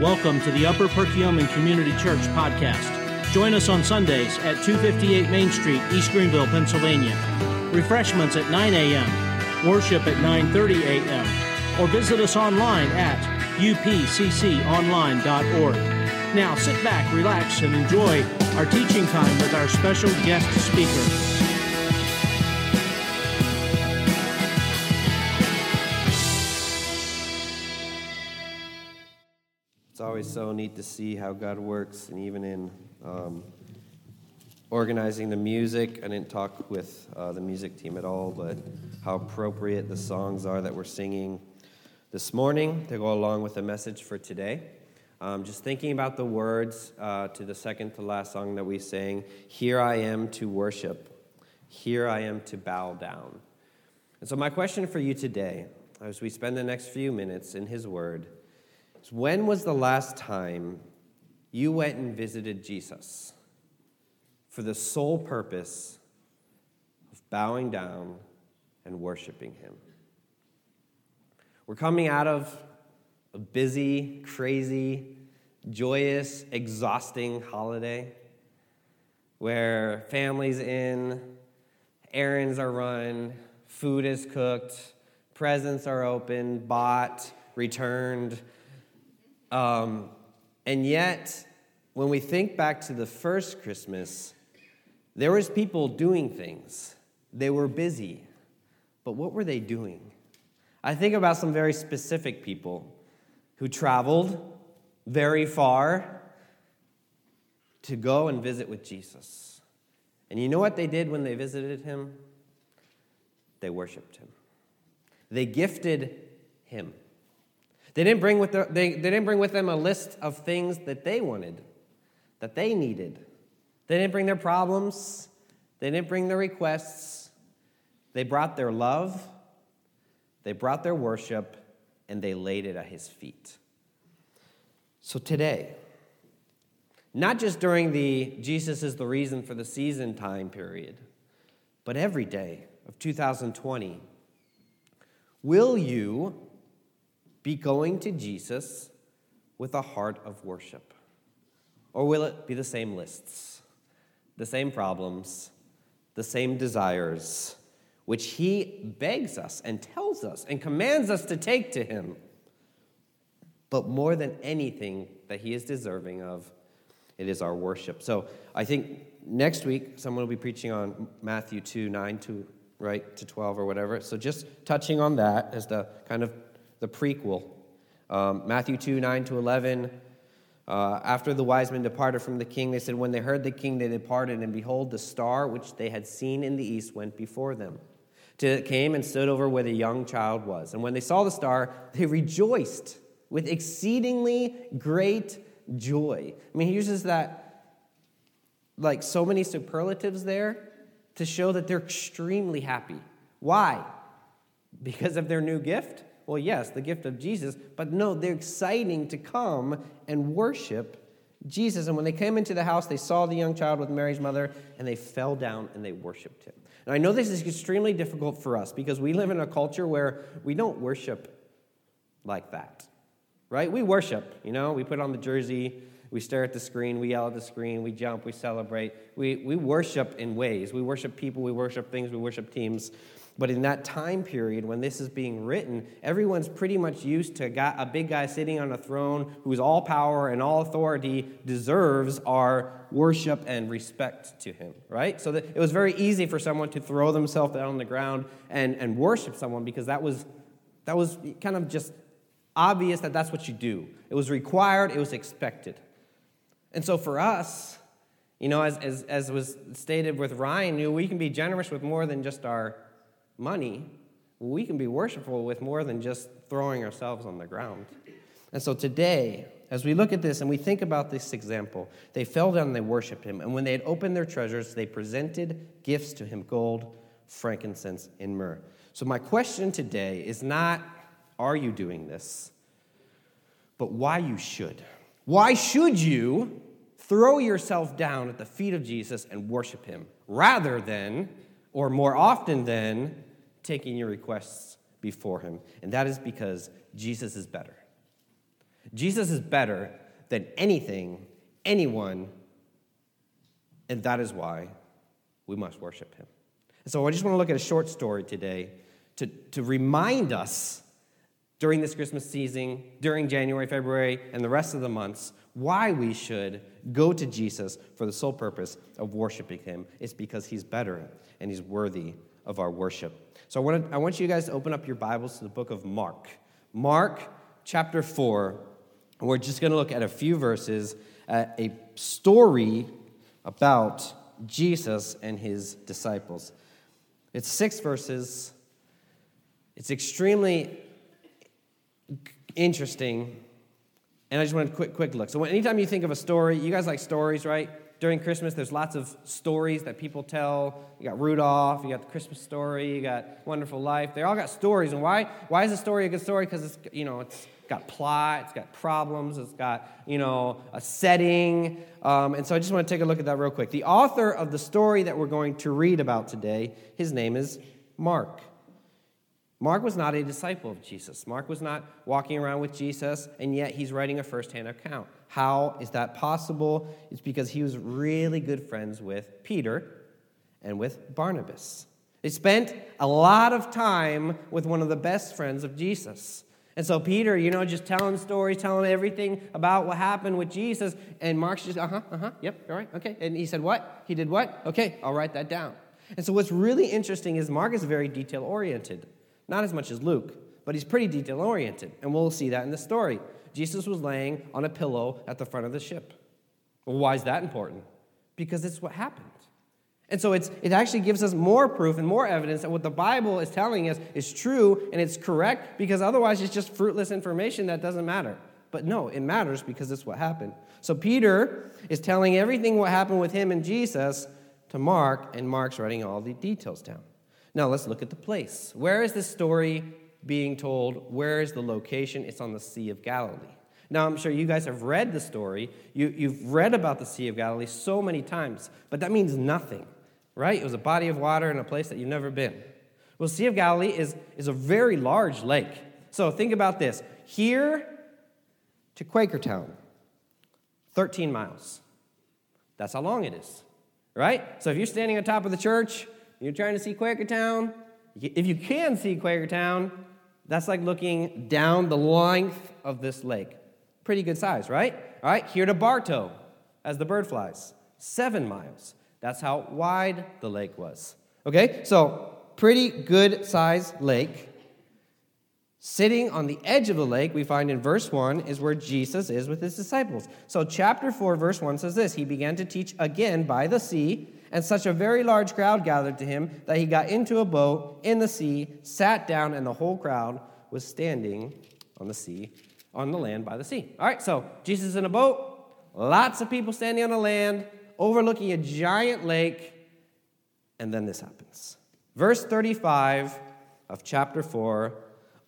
Welcome to the Upper Perkiomen Community Church podcast. Join us on Sundays at 258 Main Street, East Greenville, Pennsylvania. Refreshments at 9 a.m., worship at 9:30 a.m., or visit us online at upcconline.org. Now sit back, relax, and enjoy our teaching time with our special guest speaker. Always so neat to see how God works, and even in um, organizing the music. I didn't talk with uh, the music team at all, but how appropriate the songs are that we're singing this morning to go along with the message for today. Um, just thinking about the words uh, to the second to last song that we sang Here I am to worship, here I am to bow down. And so, my question for you today, as we spend the next few minutes in His Word, when was the last time you went and visited Jesus for the sole purpose of bowing down and worshiping Him? We're coming out of a busy, crazy, joyous, exhausting holiday where families in, errands are run, food is cooked, presents are opened, bought, returned, um, and yet, when we think back to the first Christmas, there was people doing things. They were busy. But what were they doing? I think about some very specific people who traveled very far to go and visit with Jesus. And you know what they did when they visited him? They worshiped him. They gifted him. They didn't bring with, the, they, they didn't bring with them a list of things that they wanted, that they needed. They didn't bring their problems, they didn't bring their requests. They brought their love, they brought their worship, and they laid it at his feet. So today, not just during the Jesus is the reason for the season time period, but every day of 2020, will you be going to Jesus with a heart of worship? Or will it be the same lists, the same problems, the same desires, which he begs us and tells us and commands us to take to him? But more than anything that he is deserving of, it is our worship. So I think next week someone will be preaching on Matthew 2 9 to right to 12 or whatever. So just touching on that as the kind of the prequel. Um, Matthew 2 9 to 11. Uh, after the wise men departed from the king, they said, When they heard the king, they departed, and behold, the star which they had seen in the east went before them. Till it came and stood over where the young child was. And when they saw the star, they rejoiced with exceedingly great joy. I mean, he uses that, like so many superlatives there, to show that they're extremely happy. Why? Because of their new gift? Well, yes, the gift of Jesus, but no, they're exciting to come and worship Jesus. And when they came into the house, they saw the young child with Mary's mother, and they fell down and they worshiped him. And I know this is extremely difficult for us because we live in a culture where we don't worship like that, right? We worship, you know, we put on the jersey, we stare at the screen, we yell at the screen, we jump, we celebrate. We, we worship in ways. We worship people, we worship things, we worship teams. But in that time period when this is being written, everyone's pretty much used to a big guy sitting on a throne whose all power and all authority deserves our worship and respect to him, right? So it was very easy for someone to throw themselves down on the ground and, and worship someone because that was, that was kind of just obvious that that's what you do. It was required, it was expected. And so for us, you know, as, as, as was stated with Ryan, you know, we can be generous with more than just our money, we can be worshipful with more than just throwing ourselves on the ground. And so today, as we look at this and we think about this example, they fell down and they worshiped him. And when they had opened their treasures, they presented gifts to him gold, frankincense, and myrrh. So, my question today is not, are you doing this? But why you should. Why should you throw yourself down at the feet of Jesus and worship him rather than or more often than taking your requests before Him. And that is because Jesus is better. Jesus is better than anything, anyone, and that is why we must worship him. And so I just want to look at a short story today to, to remind us during this Christmas season, during January, February, and the rest of the months, why we should go to Jesus for the sole purpose of worshiping him. It's because he's better and he's worthy of our worship. So I want, to, I want you guys to open up your Bibles to the book of Mark. Mark chapter 4. And we're just going to look at a few verses, at a story about Jesus and his disciples. It's six verses. It's extremely interesting. And I just want a quick, quick look. So, anytime you think of a story, you guys like stories, right? During Christmas, there's lots of stories that people tell. You got Rudolph, you got the Christmas story, you got Wonderful Life. They all got stories. And why, why is a story a good story? Because it's, you know, it's got plot, it's got problems, it's got, you know, a setting. Um, and so I just want to take a look at that real quick. The author of the story that we're going to read about today, his name is Mark. Mark was not a disciple of Jesus. Mark was not walking around with Jesus, and yet he's writing a firsthand account. How is that possible? It's because he was really good friends with Peter and with Barnabas. They spent a lot of time with one of the best friends of Jesus. And so Peter, you know, just telling stories, telling everything about what happened with Jesus, and Mark's just, uh huh, uh huh, yep, all right, okay. And he said, What? He did what? Okay, I'll write that down. And so what's really interesting is Mark is very detail oriented. Not as much as Luke, but he's pretty detail oriented. And we'll see that in the story. Jesus was laying on a pillow at the front of the ship. Well, why is that important? Because it's what happened. And so it's, it actually gives us more proof and more evidence that what the Bible is telling us is true and it's correct because otherwise it's just fruitless information that doesn't matter. But no, it matters because it's what happened. So Peter is telling everything what happened with him and Jesus to Mark, and Mark's writing all the details down. Now let's look at the place. Where is this story being told? Where is the location? It's on the Sea of Galilee. Now, I'm sure you guys have read the story. You, you've read about the Sea of Galilee so many times, but that means nothing, right? It was a body of water in a place that you've never been. Well, Sea of Galilee is, is a very large lake. So think about this here to Quakertown, 13 miles. That's how long it is, right? So if you're standing on top of the church you're trying to see Quakertown. If you can see Quakertown, that's like looking down the length of this lake. Pretty good size, right? All right, here to Barto, as the bird flies, seven miles. That's how wide the lake was. Okay, so pretty good sized lake. Sitting on the edge of the lake, we find in verse 1 is where Jesus is with his disciples. So, chapter 4, verse 1 says this He began to teach again by the sea and such a very large crowd gathered to him that he got into a boat in the sea, sat down, and the whole crowd was standing on the sea, on the land by the sea. All right, so Jesus in a boat, lots of people standing on the land, overlooking a giant lake, and then this happens. Verse 35 of chapter 4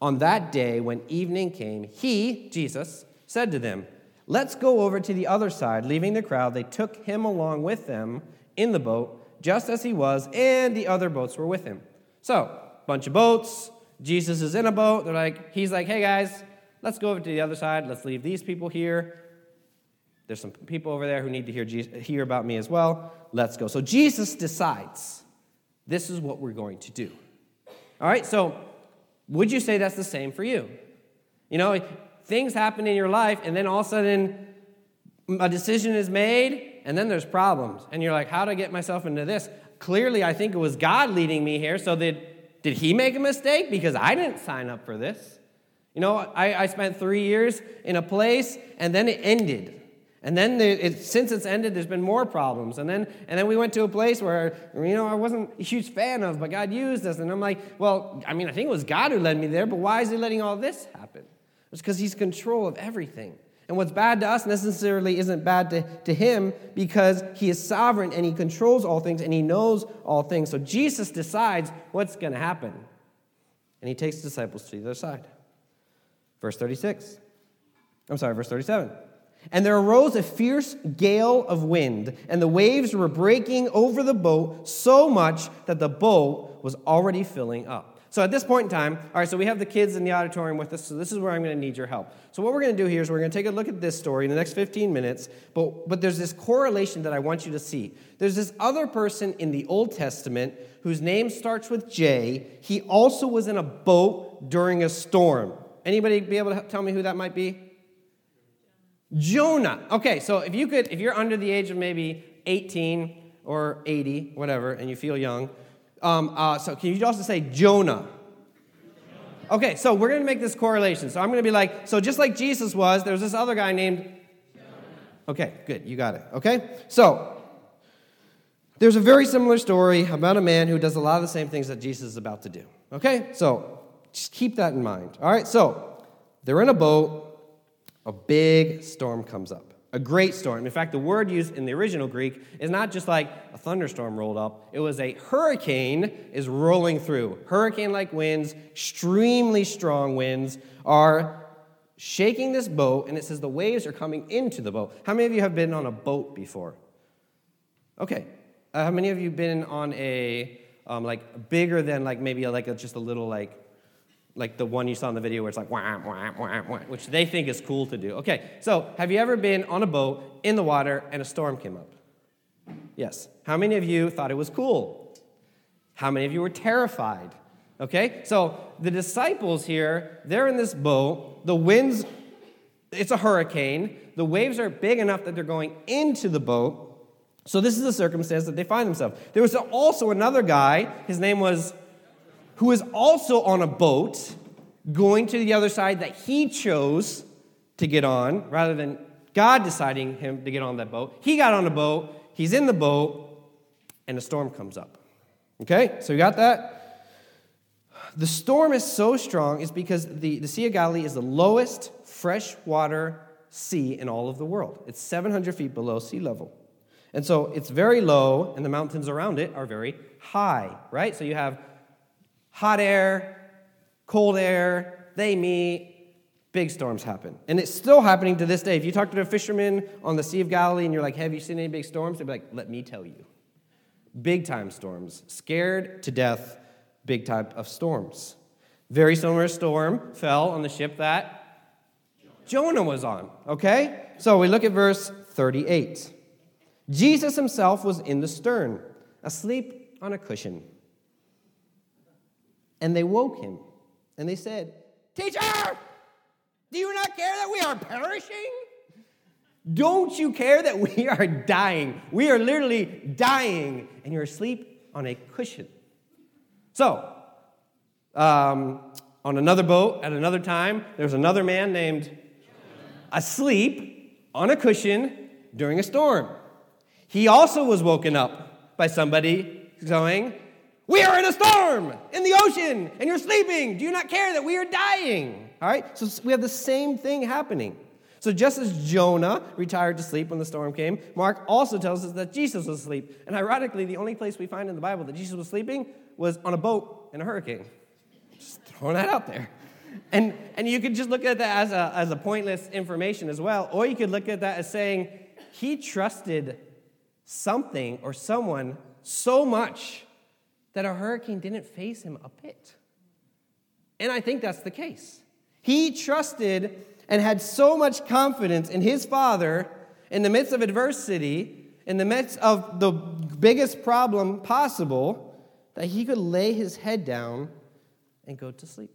On that day, when evening came, he, Jesus, said to them, Let's go over to the other side. Leaving the crowd, they took him along with them in the boat, just as he was, and the other boats were with him. So, bunch of boats. Jesus is in a boat. They're like, he's like, hey guys, let's go over to the other side. Let's leave these people here. There's some people over there who need to hear, Jesus, hear about me as well. Let's go. So Jesus decides this is what we're going to do. All right, so would you say that's the same for you? You know, things happen in your life, and then all of a sudden a decision is made, and then there's problems. And you're like, how do I get myself into this? Clearly, I think it was God leading me here. So did, did he make a mistake? Because I didn't sign up for this. You know, I, I spent three years in a place and then it ended. And then there, it, since it's ended, there's been more problems. And then, and then we went to a place where, you know, I wasn't a huge fan of, but God used us. And I'm like, well, I mean, I think it was God who led me there, but why is He letting all this happen? It's because He's control of everything. And what's bad to us necessarily isn't bad to, to him because he is sovereign and he controls all things and he knows all things. So Jesus decides what's going to happen. And he takes disciples to the other side. Verse 36. I'm sorry, verse 37. And there arose a fierce gale of wind, and the waves were breaking over the boat so much that the boat was already filling up. So at this point in time, all right, so we have the kids in the auditorium with us, so this is where I'm going to need your help. So what we're going to do here is we're going to take a look at this story in the next 15 minutes, but, but there's this correlation that I want you to see. There's this other person in the Old Testament whose name starts with J. He also was in a boat during a storm. Anybody be able to tell me who that might be? Jonah. Okay, so if you could, if you're under the age of maybe 18 or 80, whatever, and you feel young, um, uh, so can you also say Jonah? Okay, so we're going to make this correlation. So I'm going to be like, so just like Jesus was, there's this other guy named. Okay, good, you got it. Okay, so there's a very similar story about a man who does a lot of the same things that Jesus is about to do. Okay, so just keep that in mind. All right, so they're in a boat, a big storm comes up a great storm. In fact, the word used in the original Greek is not just like a thunderstorm rolled up, it was a hurricane is rolling through. Hurricane like winds, extremely strong winds are shaking this boat, and it says the waves are coming into the boat. How many of you have been on a boat before? Okay. Uh, how many of you been on a um, like bigger than like maybe like a, just a little like like the one you saw in the video where it's like wah, wah, wah, wah, which they think is cool to do. Okay, so have you ever been on a boat in the water and a storm came up? Yes. How many of you thought it was cool? How many of you were terrified? Okay, so the disciples here, they're in this boat. The winds, it's a hurricane. The waves are big enough that they're going into the boat. So this is the circumstance that they find themselves. There was also another guy, his name was who is also on a boat going to the other side that he chose to get on rather than God deciding him to get on that boat. He got on a boat, he's in the boat, and a storm comes up. Okay, so you got that? The storm is so strong is because the, the Sea of Galilee is the lowest freshwater sea in all of the world. It's 700 feet below sea level. And so it's very low, and the mountains around it are very high, right? So you have hot air, cold air, they meet, big storms happen. And it's still happening to this day. If you talk to a fisherman on the Sea of Galilee and you're like, Have you seen any big storms? They'll be like, Let me tell you. Big time storms. Scared to death, big type of storms. Very similar storm fell on the ship that Jonah was on. Okay? So we look at verse 38. Jesus himself was in the stern, asleep on a cushion. And they woke him, and they said, Teacher, do you not care that we are perishing? Don't you care that we are dying? We are literally dying, and you're asleep on a cushion. So, um, on another boat at another time, there was another man named asleep on a cushion during a storm. He also was woken up by somebody going, we are in a storm in the ocean and you're sleeping. Do you not care that we are dying? All right? So we have the same thing happening. So just as Jonah retired to sleep when the storm came, Mark also tells us that Jesus was asleep. And ironically, the only place we find in the Bible that Jesus was sleeping was on a boat in a hurricane. Just throwing that out there. And, and you could just look at that as a, as a pointless information as well, or you could look at that as saying he trusted something or someone so much that a hurricane didn't faze him a bit. And I think that's the case. He trusted and had so much confidence in his father in the midst of adversity, in the midst of the biggest problem possible, that he could lay his head down and go to sleep.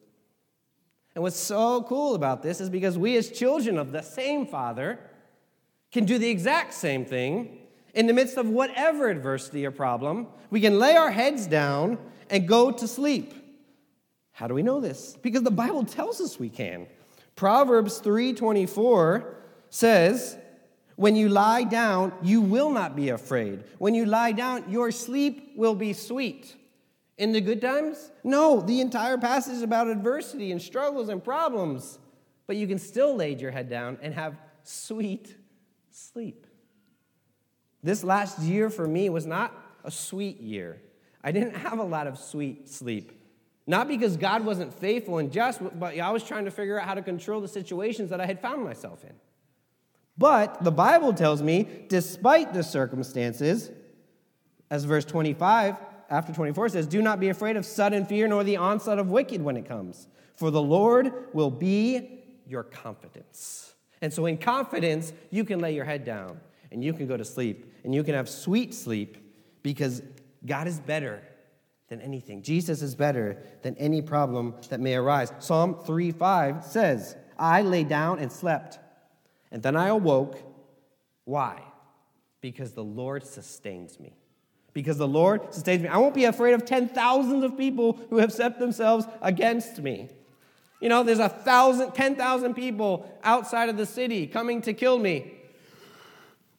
And what's so cool about this is because we, as children of the same father, can do the exact same thing in the midst of whatever adversity or problem, we can lay our heads down and go to sleep. How do we know this? Because the Bible tells us we can. Proverbs 3:24 says, "When you lie down, you will not be afraid. When you lie down, your sleep will be sweet." In the good times? No, the entire passage is about adversity and struggles and problems. But you can still lay your head down and have sweet sleep. This last year for me was not a sweet year. I didn't have a lot of sweet sleep. Not because God wasn't faithful and just, but I was trying to figure out how to control the situations that I had found myself in. But the Bible tells me, despite the circumstances, as verse 25 after 24 says, Do not be afraid of sudden fear, nor the onslaught of wicked when it comes, for the Lord will be your confidence. And so, in confidence, you can lay your head down and you can go to sleep and you can have sweet sleep because God is better than anything. Jesus is better than any problem that may arise. Psalm 3 5 says, I lay down and slept, and then I awoke. Why? Because the Lord sustains me. Because the Lord sustains me. I won't be afraid of ten thousands of people who have set themselves against me. You know, there's a thousand, ten thousand people outside of the city coming to kill me.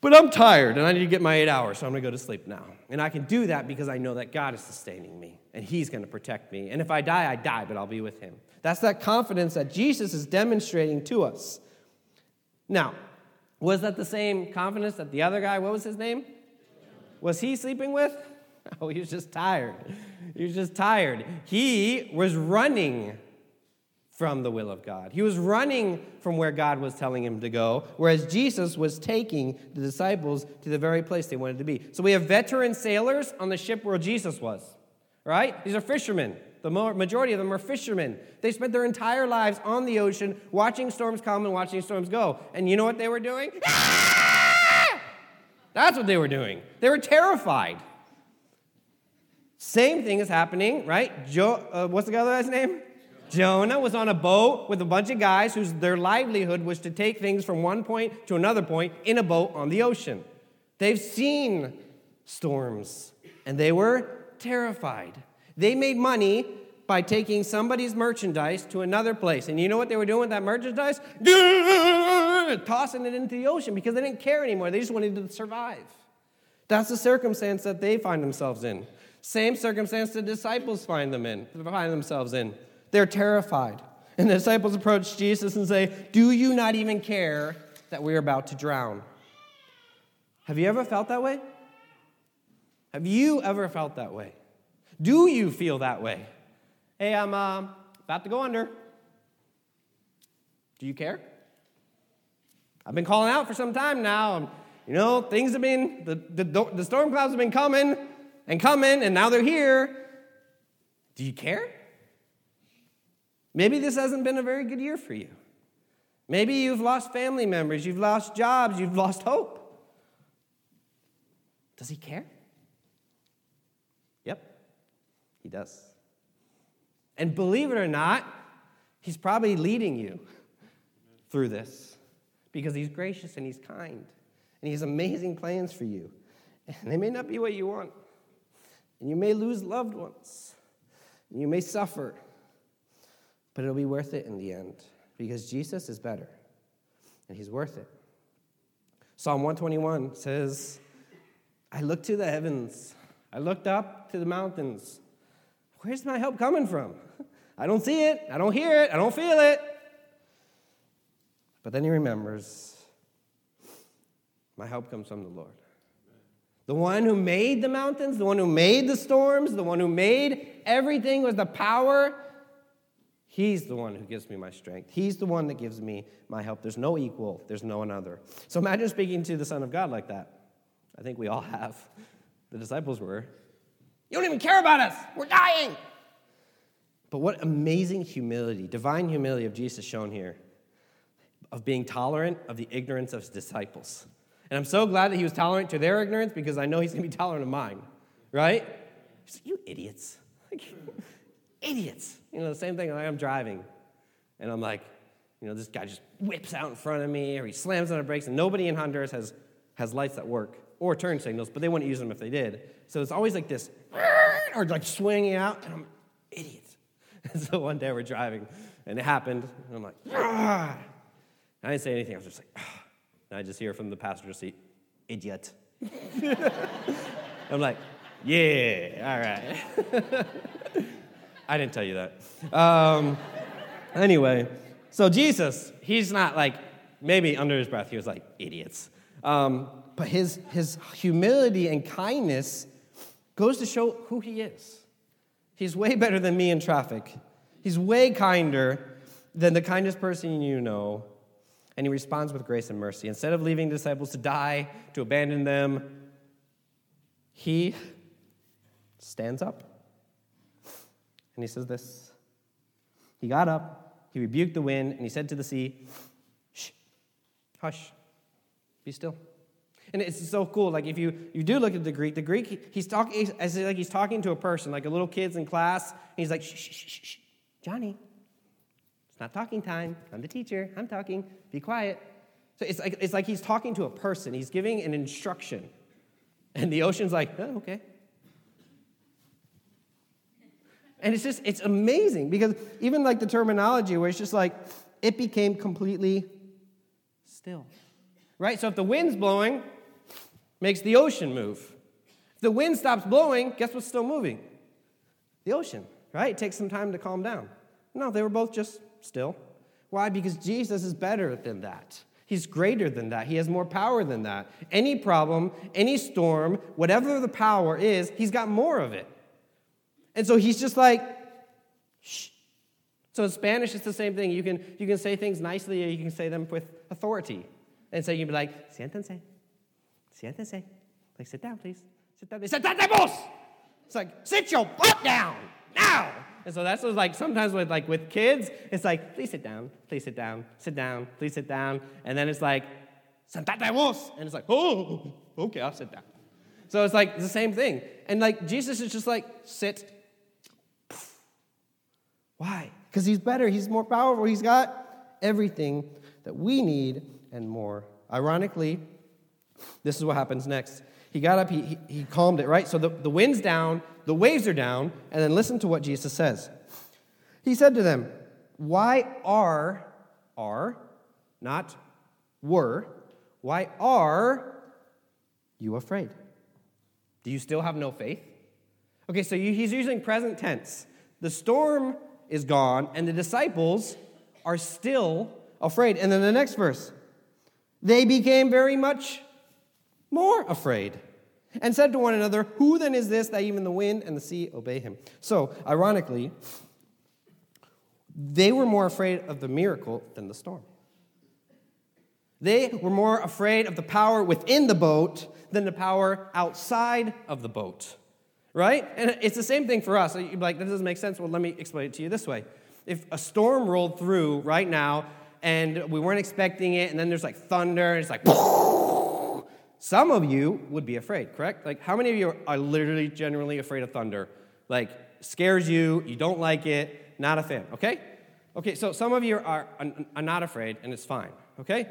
But I'm tired and I need to get my eight hours, so I'm gonna go to sleep now. And I can do that because I know that God is sustaining me and He's gonna protect me. And if I die, I die, but I'll be with Him. That's that confidence that Jesus is demonstrating to us. Now, was that the same confidence that the other guy, what was his name? Was he sleeping with? Oh, he was just tired. He was just tired. He was running from the will of God. He was running from where God was telling him to go, whereas Jesus was taking the disciples to the very place they wanted to be. So we have veteran sailors on the ship where Jesus was, right? These are fishermen. The majority of them are fishermen. They spent their entire lives on the ocean watching storms come and watching storms go. And you know what they were doing? That's what they were doing. They were terrified. Same thing is happening, right? Jo- uh, what's the other guy's name? Jonah was on a boat with a bunch of guys whose their livelihood was to take things from one point to another point in a boat on the ocean. They've seen storms and they were terrified. They made money by taking somebody's merchandise to another place. And you know what they were doing with that merchandise? Tossing it into the ocean because they didn't care anymore. They just wanted to survive. That's the circumstance that they find themselves in. Same circumstance the disciples find them in, find themselves in. They're terrified. And the disciples approach Jesus and say, Do you not even care that we're about to drown? Have you ever felt that way? Have you ever felt that way? Do you feel that way? Hey, I'm uh, about to go under. Do you care? I've been calling out for some time now. You know, things have been, the, the, the storm clouds have been coming and coming, and now they're here. Do you care? Maybe this hasn't been a very good year for you. Maybe you've lost family members, you've lost jobs, you've lost hope. Does he care? Yep, he does. And believe it or not, he's probably leading you through this because he's gracious and he's kind and he has amazing plans for you. And they may not be what you want. And you may lose loved ones. And you may suffer. But it'll be worth it in the end because Jesus is better and he's worth it. Psalm 121 says, I looked to the heavens, I looked up to the mountains. Where's my help coming from? I don't see it, I don't hear it, I don't feel it. But then he remembers, my help comes from the Lord. The one who made the mountains, the one who made the storms, the one who made everything was the power He's the one who gives me my strength. He's the one that gives me my help. There's no equal, there's no another. So imagine speaking to the Son of God like that. I think we all have. The disciples were. You don't even care about us. We're dying. But what amazing humility, divine humility of Jesus shown here, of being tolerant of the ignorance of his disciples. And I'm so glad that he was tolerant to their ignorance because I know he's going to be tolerant of mine, right? Like, you idiots. idiots. You know, the same thing, like I'm driving, and I'm like, you know, this guy just whips out in front of me, or he slams on the brakes, and nobody in Honduras has, has lights that work or turn signals, but they wouldn't use them if they did. So it's always like this, or like swinging out, and I'm, idiots. And so one day we're driving, and it happened, and I'm like, I didn't say anything. I was just like, and I just hear from the passenger seat, idiot. I'm like, yeah, all right. I didn't tell you that. Um, anyway, so Jesus, he's not like, maybe under his breath, he was like, idiots. Um, but his, his humility and kindness goes to show who he is. He's way better than me in traffic. He's way kinder than the kindest person you know. And he responds with grace and mercy. Instead of leaving disciples to die, to abandon them, he stands up and he says this. He got up, he rebuked the wind, and he said to the sea, Shh, hush, be still. And it's so cool. Like if you, you do look at the Greek, the Greek he's talking as like he's talking to a person, like a little kid's in class. he's like, shh, shh, shh, shh, Johnny, it's not talking time. I'm the teacher. I'm talking. Be quiet. So it's like it's like he's talking to a person. He's giving an instruction, and the ocean's like, oh, okay. And it's just it's amazing because even like the terminology where it's just like it became completely still. Right? So if the wind's blowing, makes the ocean move. If the wind stops blowing, guess what's still moving? The ocean, right? It takes some time to calm down. No, they were both just still. Why? Because Jesus is better than that. He's greater than that. He has more power than that. Any problem, any storm, whatever the power is, he's got more of it. And so he's just like, shh. So in Spanish, it's the same thing. You can, you can say things nicely or you can say them with authority. And so you can be like, siéntense, siéntense. Like, sit down, please. Sit down. Sentademos! It's like, sit your butt down now. And so that's like sometimes with like with kids, it's like, please sit down, please sit down, sit down, please sit down. And then it's like, sentademos. And it's like, oh, okay, I'll sit down. So it's like the same thing. And like Jesus is just like, sit. Why? Because he's better, he's more powerful, he's got everything that we need and more. Ironically, this is what happens next. He got up, he, he, he, calmed it, right? So the, the wind's down, the waves are down, and then listen to what Jesus says. He said to them, Why are, are, not were, why are you afraid? Do you still have no faith? Okay, so he's using present tense. The storm is gone, and the disciples are still afraid. And then the next verse they became very much more afraid and said to one another, Who then is this that even the wind and the sea obey him? So, ironically, they were more afraid of the miracle than the storm. They were more afraid of the power within the boat than the power outside of the boat. Right? And it's the same thing for us. You'd be like, that doesn't make sense. Well, let me explain it to you this way. If a storm rolled through right now and we weren't expecting it, and then there's like thunder, and it's like, some of you would be afraid, correct? Like, how many of you are literally generally afraid of thunder? Like, scares you, you don't like it, not a fan, okay? Okay, so some of you are, are not afraid, and it's fine, okay?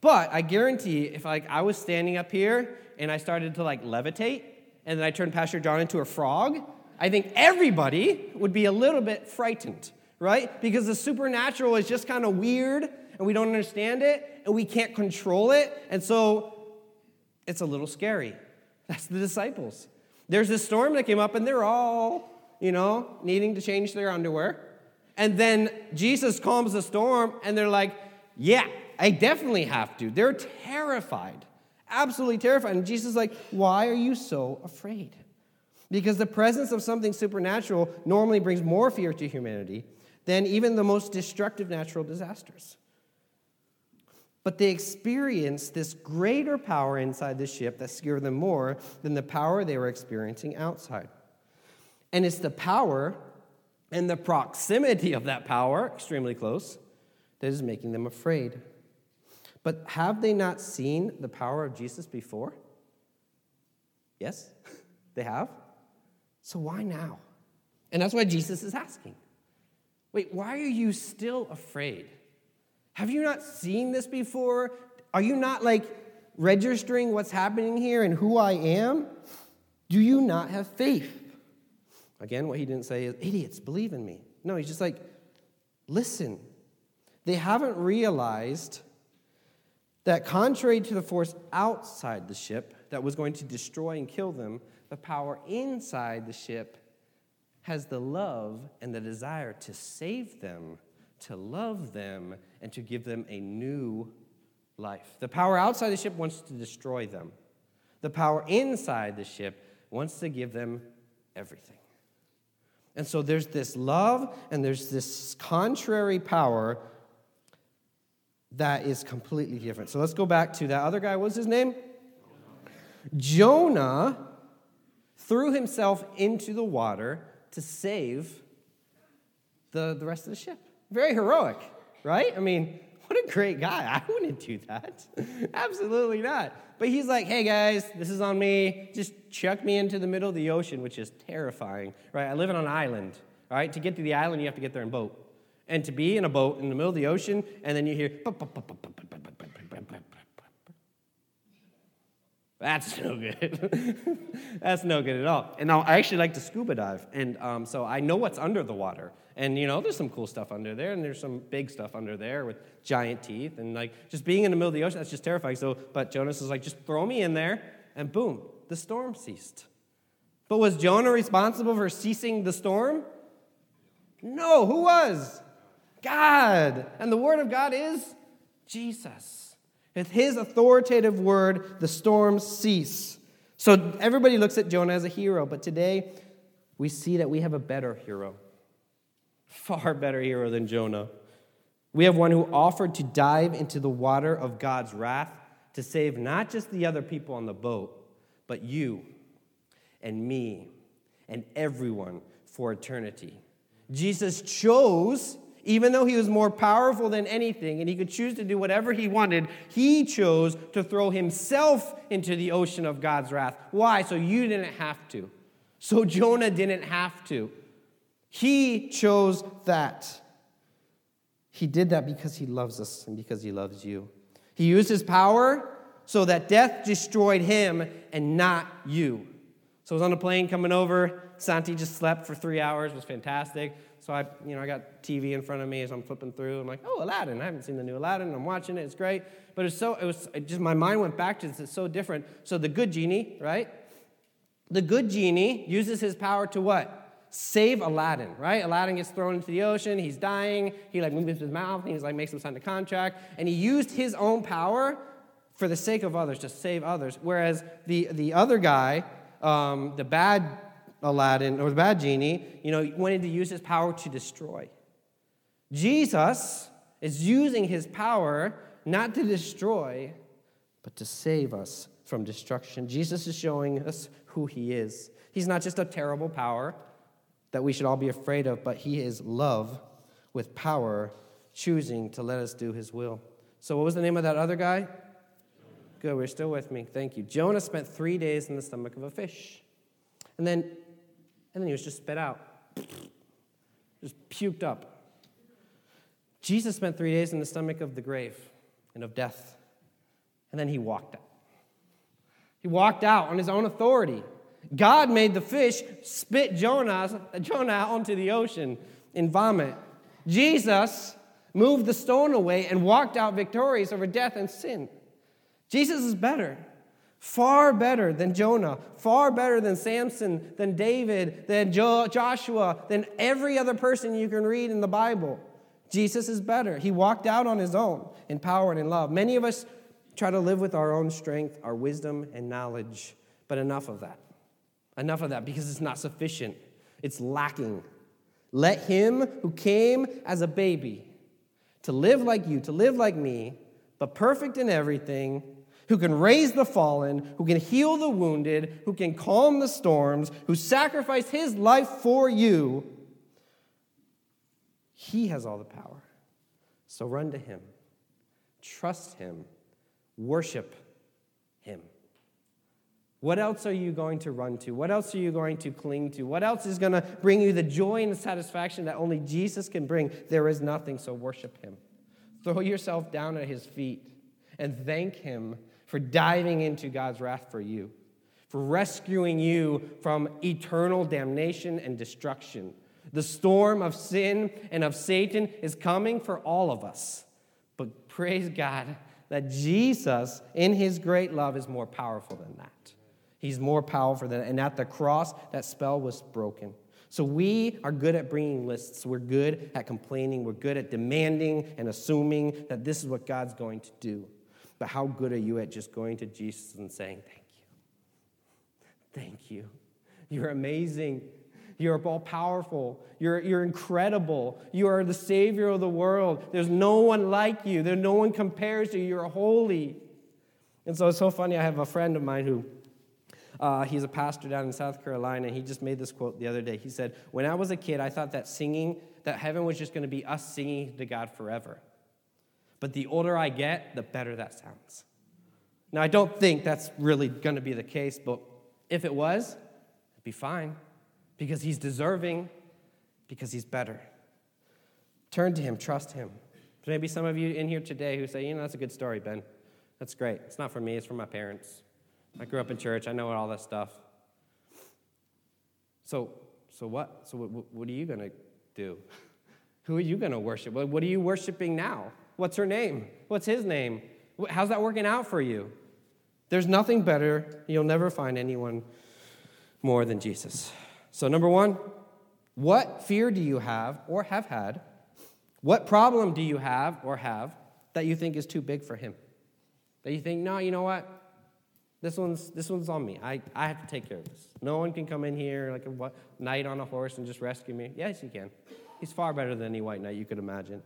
But I guarantee if like I was standing up here and I started to like levitate, and then I turned Pastor John into a frog, I think everybody would be a little bit frightened right? Because the supernatural is just kind of weird and we don't understand it and we can't control it. And so it's a little scary. That's the disciples. There's this storm that came up and they're all, you know, needing to change their underwear. And then Jesus calms the storm and they're like, yeah, I definitely have to. They're terrified, absolutely terrified. And Jesus is like, why are you so afraid? Because the presence of something supernatural normally brings more fear to humanity than even the most destructive natural disasters. But they experienced this greater power inside the ship that scared them more than the power they were experiencing outside. And it's the power and the proximity of that power, extremely close, that is making them afraid. But have they not seen the power of Jesus before? Yes, they have. So why now? And that's why Jesus is asking. Wait, why are you still afraid? Have you not seen this before? Are you not like registering what's happening here and who I am? Do you not have faith? Again, what he didn't say is, idiots, believe in me. No, he's just like, listen. They haven't realized that, contrary to the force outside the ship that was going to destroy and kill them, the power inside the ship has the love and the desire to save them, to love them, and to give them a new life. The power outside the ship wants to destroy them, the power inside the ship wants to give them everything. And so there's this love and there's this contrary power that is completely different. So let's go back to that other guy. What's his name? Jonah threw himself into the water to save the, the rest of the ship. Very heroic, right? I mean, what a great guy. I wouldn't do that. Absolutely not. But he's like, hey guys, this is on me. Just chuck me into the middle of the ocean, which is terrifying, right? I live on an island, right? To get to the island, you have to get there in boat. And to be in a boat in the middle of the ocean, and then you hear, that's no good. that's no good at all. And now I actually like to scuba dive, and um, so I know what's under the water. And you know, there's some cool stuff under there, and there's some big stuff under there with giant teeth, and like just being in the middle of the ocean, that's just terrifying. So, but Jonas is like, just throw me in there, and boom, the storm ceased. But was Jonah responsible for ceasing the storm? No, who was? God. And the word of God is Jesus. With his authoritative word, the storms cease. So everybody looks at Jonah as a hero, but today we see that we have a better hero far better hero than Jonah. We have one who offered to dive into the water of God's wrath to save not just the other people on the boat, but you and me and everyone for eternity. Jesus chose, even though he was more powerful than anything and he could choose to do whatever he wanted, he chose to throw himself into the ocean of God's wrath. Why? So you didn't have to. So Jonah didn't have to. He chose that. He did that because he loves us and because he loves you. He used his power so that death destroyed him and not you. So I was on a plane coming over. Santi just slept for three hours. Was fantastic. So I, you know, I got TV in front of me as I'm flipping through. I'm like, oh, Aladdin. I haven't seen the new Aladdin. I'm watching it. It's great. But it's so, it was it just my mind went back to this. It's so different. So the good genie, right? The good genie uses his power to what? save Aladdin, right? Aladdin gets thrown into the ocean, he's dying, he like moves his mouth, and he's like makes him sign the contract, and he used his own power for the sake of others to save others. Whereas the, the other guy, um, the bad Aladdin or the bad genie, you know, wanted to use his power to destroy. Jesus is using his power not to destroy, but to save us from destruction. Jesus is showing us who he is. He's not just a terrible power, that we should all be afraid of, but he is love with power, choosing to let us do his will. So, what was the name of that other guy? Good, we're still with me. Thank you. Jonah spent three days in the stomach of a fish. And then, and then he was just spit out, just puked up. Jesus spent three days in the stomach of the grave and of death. And then he walked out. He walked out on his own authority. God made the fish spit Jonah, Jonah out onto the ocean in vomit. Jesus moved the stone away and walked out victorious over death and sin. Jesus is better, far better than Jonah, far better than Samson, than David, than jo- Joshua, than every other person you can read in the Bible. Jesus is better. He walked out on his own in power and in love. Many of us try to live with our own strength, our wisdom, and knowledge, but enough of that. Enough of that because it's not sufficient, it's lacking. Let him who came as a baby to live like you, to live like me, but perfect in everything, who can raise the fallen, who can heal the wounded, who can calm the storms, who sacrificed his life for you, he has all the power. So run to him, trust him, worship him. What else are you going to run to? What else are you going to cling to? What else is going to bring you the joy and the satisfaction that only Jesus can bring? There is nothing, so worship him. Throw yourself down at his feet and thank him for diving into God's wrath for you, for rescuing you from eternal damnation and destruction. The storm of sin and of Satan is coming for all of us. But praise God that Jesus, in his great love, is more powerful than that. He's more powerful than And at the cross, that spell was broken. So we are good at bringing lists. We're good at complaining. We're good at demanding and assuming that this is what God's going to do. But how good are you at just going to Jesus and saying, Thank you? Thank you. You're amazing. You're all powerful. You're, you're incredible. You are the Savior of the world. There's no one like you. There's no one compares to you. You're holy. And so it's so funny. I have a friend of mine who Uh, he's a pastor down in South Carolina, and he just made this quote the other day. He said, When I was a kid, I thought that singing, that heaven was just going to be us singing to God forever. But the older I get, the better that sounds. Now, I don't think that's really going to be the case, but if it was, it'd be fine because he's deserving, because he's better. Turn to him, trust him. Maybe some of you in here today who say, you know, that's a good story, Ben. That's great. It's not for me, it's for my parents. I grew up in church, I know all that stuff. So, so what? So, what, what are you going to do? Who are you going to worship? What are you worshiping now? What's her name? What's his name? How's that working out for you? There's nothing better. You'll never find anyone more than Jesus. So, number one, what fear do you have or have had? What problem do you have or have that you think is too big for him? That you think, no, you know what? This one's, this one's on me. I, I have to take care of this. No one can come in here like a knight on a horse and just rescue me. Yes, he can. He's far better than any white knight you could imagine.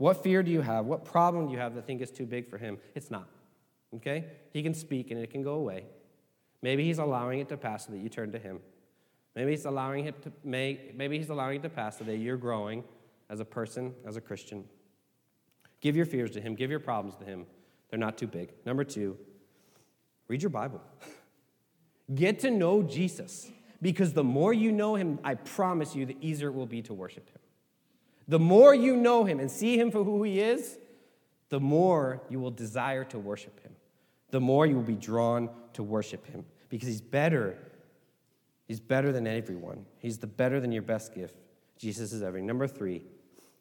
What fear do you have? What problem do you have that think is too big for him? It's not. Okay? He can speak and it can go away. Maybe he's allowing it to pass so that you turn to him. Maybe he's allowing it to make, maybe he's allowing it to pass so that you're growing as a person, as a Christian. Give your fears to him, give your problems to him. They're not too big. Number 2, read your Bible. Get to know Jesus because the more you know him, I promise you, the easier it will be to worship him. The more you know him and see him for who he is, the more you will desire to worship him. The more you will be drawn to worship him because he's better. He's better than everyone. He's the better than your best gift. Jesus is everything. Number three,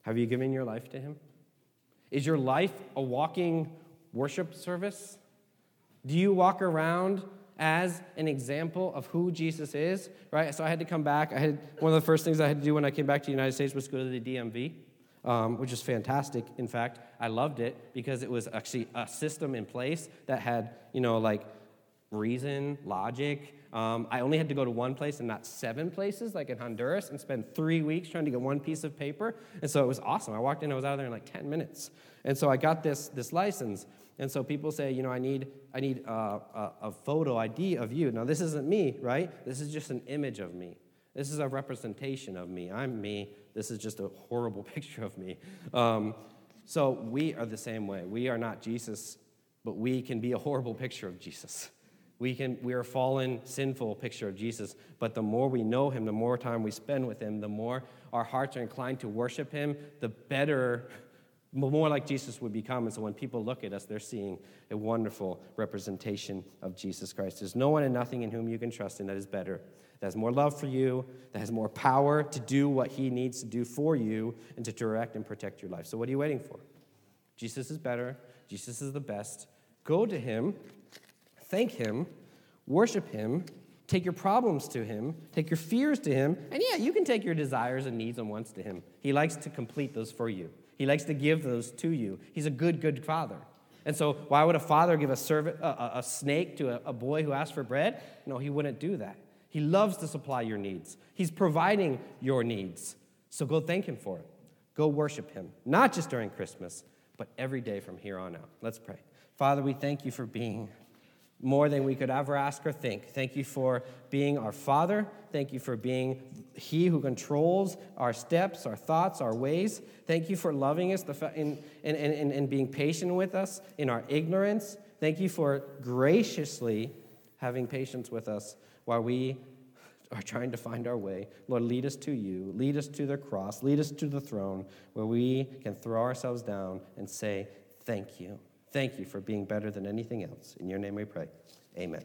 have you given your life to him? Is your life a walking worship service? Do you walk around as an example of who Jesus is? Right? So I had to come back. I had one of the first things I had to do when I came back to the United States was go to the DMV um, which is fantastic. In fact, I loved it because it was actually a system in place that had, you know, like reason, logic. Um, I only had to go to one place and not seven places, like in Honduras, and spend three weeks trying to get one piece of paper. And so it was awesome. I walked in, I was out of there in like 10 minutes. And so I got this, this license. And so people say, you know, I need, I need a, a, a photo ID of you. Now, this isn't me, right? This is just an image of me. This is a representation of me. I'm me. This is just a horrible picture of me. Um, so we are the same way. We are not Jesus, but we can be a horrible picture of Jesus. We, can, we are a fallen, sinful picture of Jesus, but the more we know him, the more time we spend with him, the more our hearts are inclined to worship him, the better, more like Jesus would become. And so when people look at us, they're seeing a wonderful representation of Jesus Christ. There's no one and nothing in whom you can trust in that is better that has more love for you, that has more power to do what he needs to do for you and to direct and protect your life. So, what are you waiting for? Jesus is better, Jesus is the best. Go to him, thank him, worship him, take your problems to him, take your fears to him, and yeah, you can take your desires and needs and wants to him. He likes to complete those for you, he likes to give those to you. He's a good, good father. And so, why would a father give a, servant, a, a snake to a, a boy who asked for bread? No, he wouldn't do that. He loves to supply your needs. He's providing your needs. So go thank Him for it. Go worship Him, not just during Christmas, but every day from here on out. Let's pray. Father, we thank you for being more than we could ever ask or think. Thank you for being our Father. Thank you for being He who controls our steps, our thoughts, our ways. Thank you for loving us and, and, and, and being patient with us in our ignorance. Thank you for graciously having patience with us while we are trying to find our way. Lord, lead us to you. Lead us to the cross. Lead us to the throne where we can throw ourselves down and say, Thank you. Thank you for being better than anything else. In your name we pray. Amen.